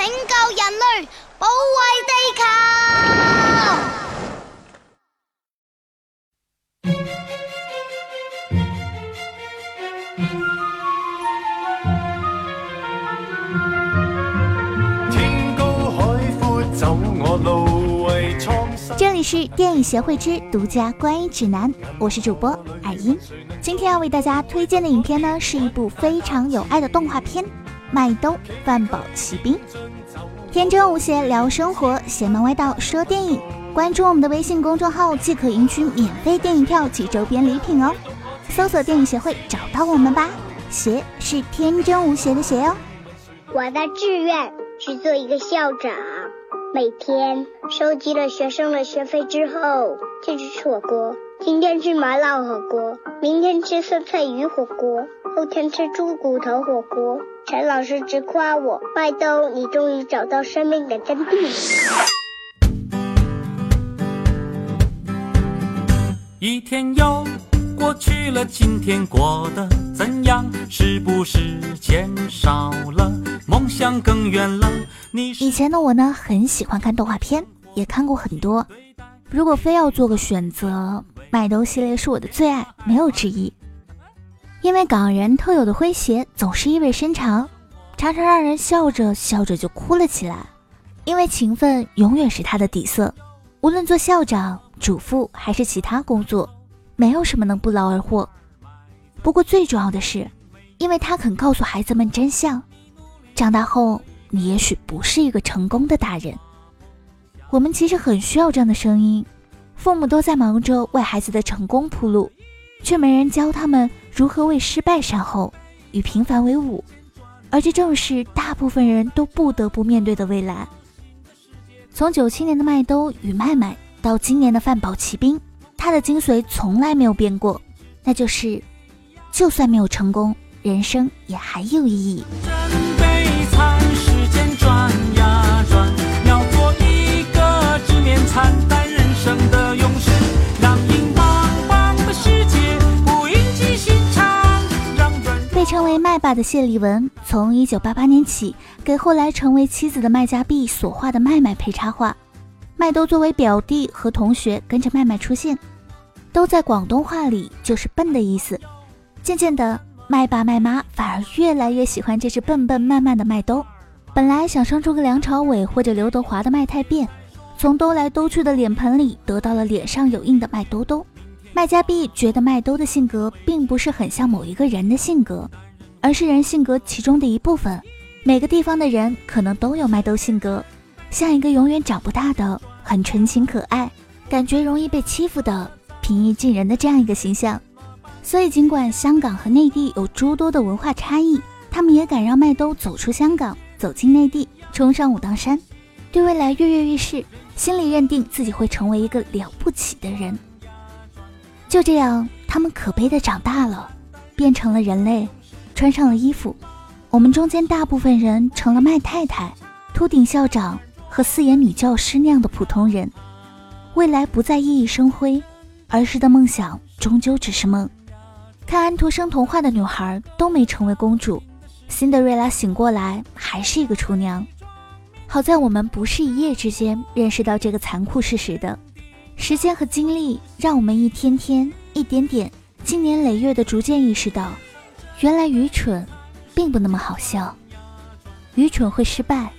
拯救人类，保卫地球。天高海阔，走我路。这里是电影协会之独家观影指南，我是主播艾音。今天要为大家推荐的影片呢，是一部非常有爱的动画片《麦兜饭宝奇兵》。天真无邪聊生活，邪门歪道说电影。关注我们的微信公众号，即可赢取免费电影票及周边礼品哦。搜索电影协会找到我们吧。邪是天真无邪的邪哦。我的志愿是做一个校长，每天收集了学生的学费之后，就去吃火锅。今天吃麻辣火锅，明天吃酸菜鱼火锅，后天吃猪骨头火锅。陈老师直夸我，麦兜，你终于找到生命的真谛。一天又过去了，今天过得怎样？是不是钱少了，梦想更远了？你以前的我呢，很喜欢看动画片，也看过很多。如果非要做个选择，麦兜系列是我的最爱，没有之一。因为港人特有的诙谐总是意味深长，常常让人笑着笑着就哭了起来。因为勤奋永远是他的底色，无论做校长、主妇还是其他工作，没有什么能不劳而获。不过最重要的是，因为他肯告诉孩子们真相，长大后你也许不是一个成功的大人。我们其实很需要这样的声音，父母都在忙着为孩子的成功铺路，却没人教他们如何为失败善后，与平凡为伍。而这正是大部分人都不得不面对的未来。从九七年的麦兜与麦麦到今年的饭宝奇兵，它的精髓从来没有变过，那就是，就算没有成功，人生也还有意义。时间转呀转，要做一个直面惨爸的谢丽文，从1988年起给后来成为妻子的麦家碧所画的麦麦配插画。麦兜作为表弟和同学跟着麦麦出现，都在广东话里就是笨的意思。渐渐的，麦爸麦妈反而越来越喜欢这只笨笨慢慢的麦兜。本来想生出个梁朝伟或者刘德华的麦太变，从兜来兜去的脸盆里得到了脸上有印的麦兜兜。麦家碧觉得麦兜的性格并不是很像某一个人的性格，而是人性格其中的一部分。每个地方的人可能都有麦兜性格，像一个永远长不大的、很纯情可爱、感觉容易被欺负的、平易近人的这样一个形象。所以，尽管香港和内地有诸多的文化差异，他们也敢让麦兜走出香港，走进内地，冲上武当山，对未来跃跃欲试，心里认定自己会成为一个了不起的人。就这样，他们可悲的长大了，变成了人类，穿上了衣服。我们中间大部分人成了麦太太、秃顶校长和四眼女教师那样的普通人。未来不再熠熠生辉，儿时的梦想终究只是梦。看安徒生童话的女孩都没成为公主，辛德瑞拉醒过来还是一个厨娘。好在我们不是一夜之间认识到这个残酷事实的。时间和经历让我们一天天、一点点、经年累月的逐渐意识到，原来愚蠢并不那么好笑。愚蠢会失败，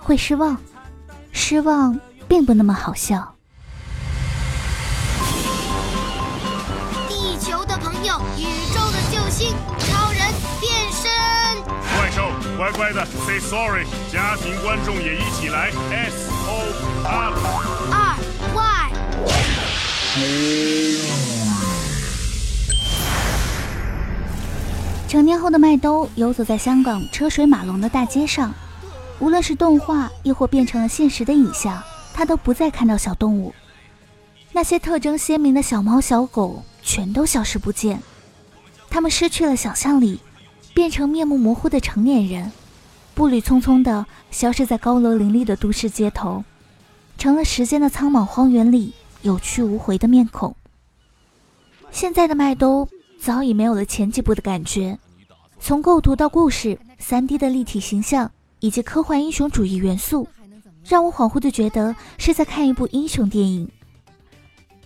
会失望，失望并不那么好笑。地球的朋友，宇宙的救星，超人变身。怪兽乖乖的 say sorry，家庭观众也一起来 S O R。二 Y，成年后的麦兜游走在香港车水马龙的大街上，无论是动画亦或变成了现实的影像，他都不再看到小动物。那些特征鲜明的小猫小狗全都消失不见，他们失去了想象力，变成面目模糊的成年人，步履匆匆地消失在高楼林立的都市街头，成了时间的苍茫荒原里有去无回的面孔。现在的麦兜早已没有了前几部的感觉，从构图到故事，3D 的立体形象，以以及科幻英雄主义元素，让我恍惚的觉得是在看一部英雄电影。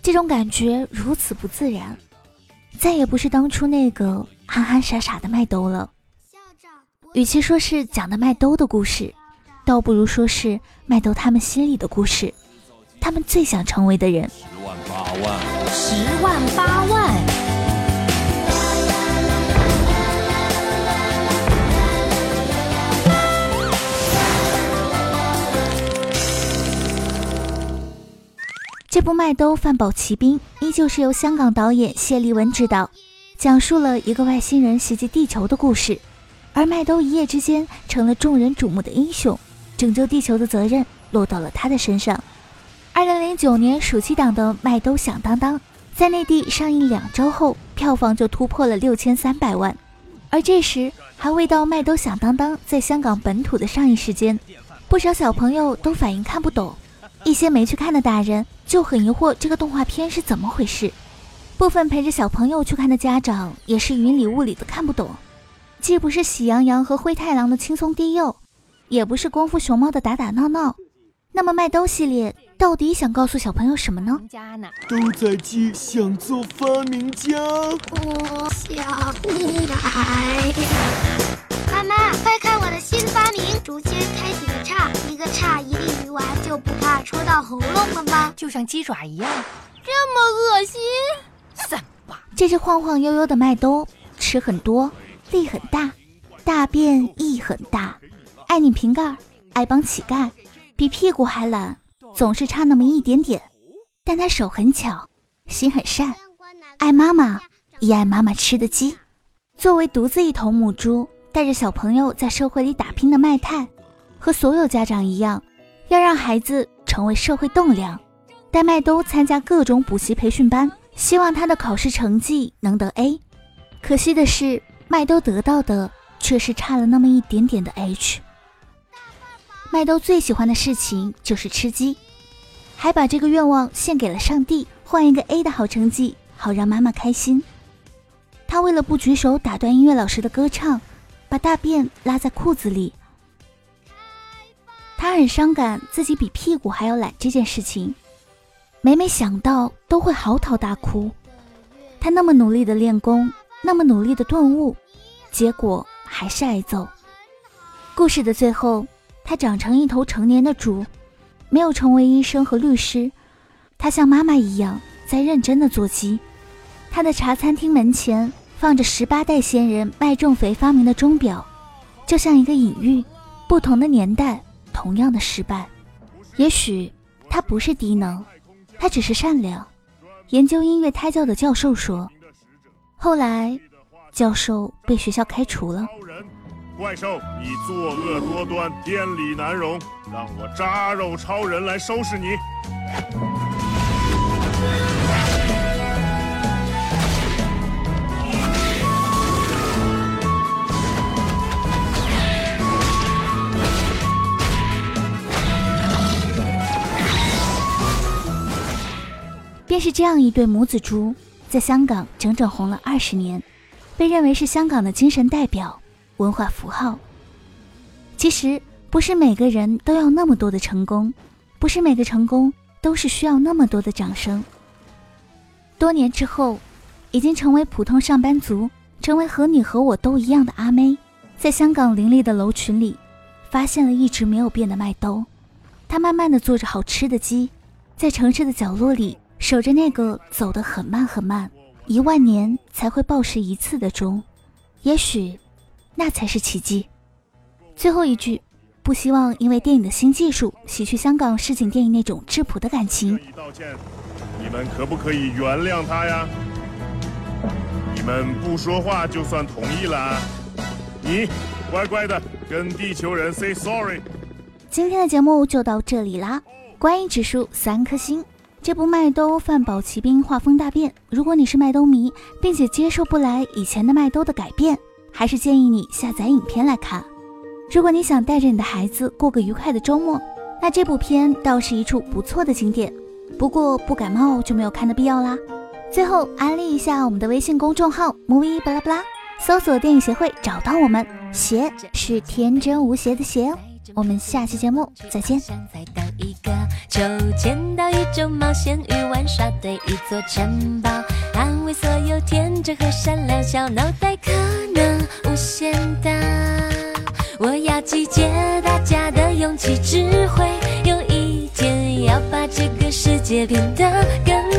这种感觉如此不自然，再也不是当初那个憨憨傻傻的麦兜了。与其说是讲的麦兜的故事，倒不如说是麦兜他们心里的故事，他们最想成为的人。十万八万，十万八万。这部《麦兜饭保奇兵》依旧是由香港导演谢丽文执导，讲述了一个外星人袭击地球的故事。而麦兜一夜之间成了众人瞩目的英雄，拯救地球的责任落到了他的身上。二零零九年暑期档的《麦兜响当当》在内地上映两周后，票房就突破了六千三百万，而这时还未到《麦兜响当当》在香港本土的上映时间，不少小朋友都反映看不懂，一些没去看的大人就很疑惑这个动画片是怎么回事，部分陪着小朋友去看的家长也是云里雾里的看不懂。既不是喜羊羊和灰太狼的轻松低幼，也不是功夫熊猫的打打闹闹，那么麦兜系列到底想告诉小朋友什么呢？都在记想做发明家。我想不来。新发明！竹签开几个叉，一个叉一粒鱼丸，就不怕戳到喉咙了吗？就像鸡爪一样，这么恶心！三八？这只晃晃悠悠的麦兜吃很多。力很大，大便亦很大，爱拧瓶盖，爱帮乞丐，比屁股还懒，总是差那么一点点。但他手很巧，心很善，爱妈妈，也爱妈妈吃的鸡。作为独自一头母猪，带着小朋友在社会里打拼的麦太，和所有家长一样，要让孩子成为社会栋梁。带麦兜参加各种补习培训班，希望他的考试成绩能得 A。可惜的是。麦兜得到的却是差了那么一点点的 H。麦兜最喜欢的事情就是吃鸡，还把这个愿望献给了上帝，换一个 A 的好成绩，好让妈妈开心。他为了不举手打断音乐老师的歌唱，把大便拉在裤子里。他很伤感自己比屁股还要懒这件事情，每每想到都会嚎啕大哭。他那么努力的练功。那么努力的顿悟，结果还是挨揍。故事的最后，他长成一头成年的猪，没有成为医生和律师，他像妈妈一样在认真的做鸡。他的茶餐厅门前放着十八代先人麦仲肥发明的钟表，就像一个隐喻：不同的年代，同样的失败。也许他不是低能，他只是善良。研究音乐胎教的教授说。后来，教授被学校开除了。怪兽，你作恶多端，天理难容，让我扎肉超人来收拾你。便是这样一对母子猪。在香港整整红了二十年，被认为是香港的精神代表、文化符号。其实不是每个人都要那么多的成功，不是每个成功都是需要那么多的掌声。多年之后，已经成为普通上班族，成为和你和我都一样的阿妹，在香港林立的楼群里，发现了一直没有变的麦兜。他慢慢的做着好吃的鸡，在城市的角落里。守着那个走得很慢很慢，一万年才会报时一次的钟，也许，那才是奇迹。最后一句，不希望因为电影的新技术洗去香港市井电影那种质朴的感情。道歉，你们可不可以原谅他呀？你们不说话就算同意了。你乖乖的跟地球人 say sorry。今天的节目就到这里啦，观影指数三颗星。这部《麦兜饭保奇兵》画风大变，如果你是麦兜迷，并且接受不来以前的麦兜的改变，还是建议你下载影片来看。如果你想带着你的孩子过个愉快的周末，那这部片倒是一处不错的景点。不过不感冒就没有看的必要啦。最后安利一下我们的微信公众号 movie 巴拉巴拉，搜索电影协会找到我们，邪是天真无邪的邪哦。我们下期节目再见。就见到一个抽签到宇宙冒险与玩耍的一座城堡，安慰所有天真和善良小脑袋，可能无限大。我要集结大家的勇气智慧，有一天要把这个世界变得更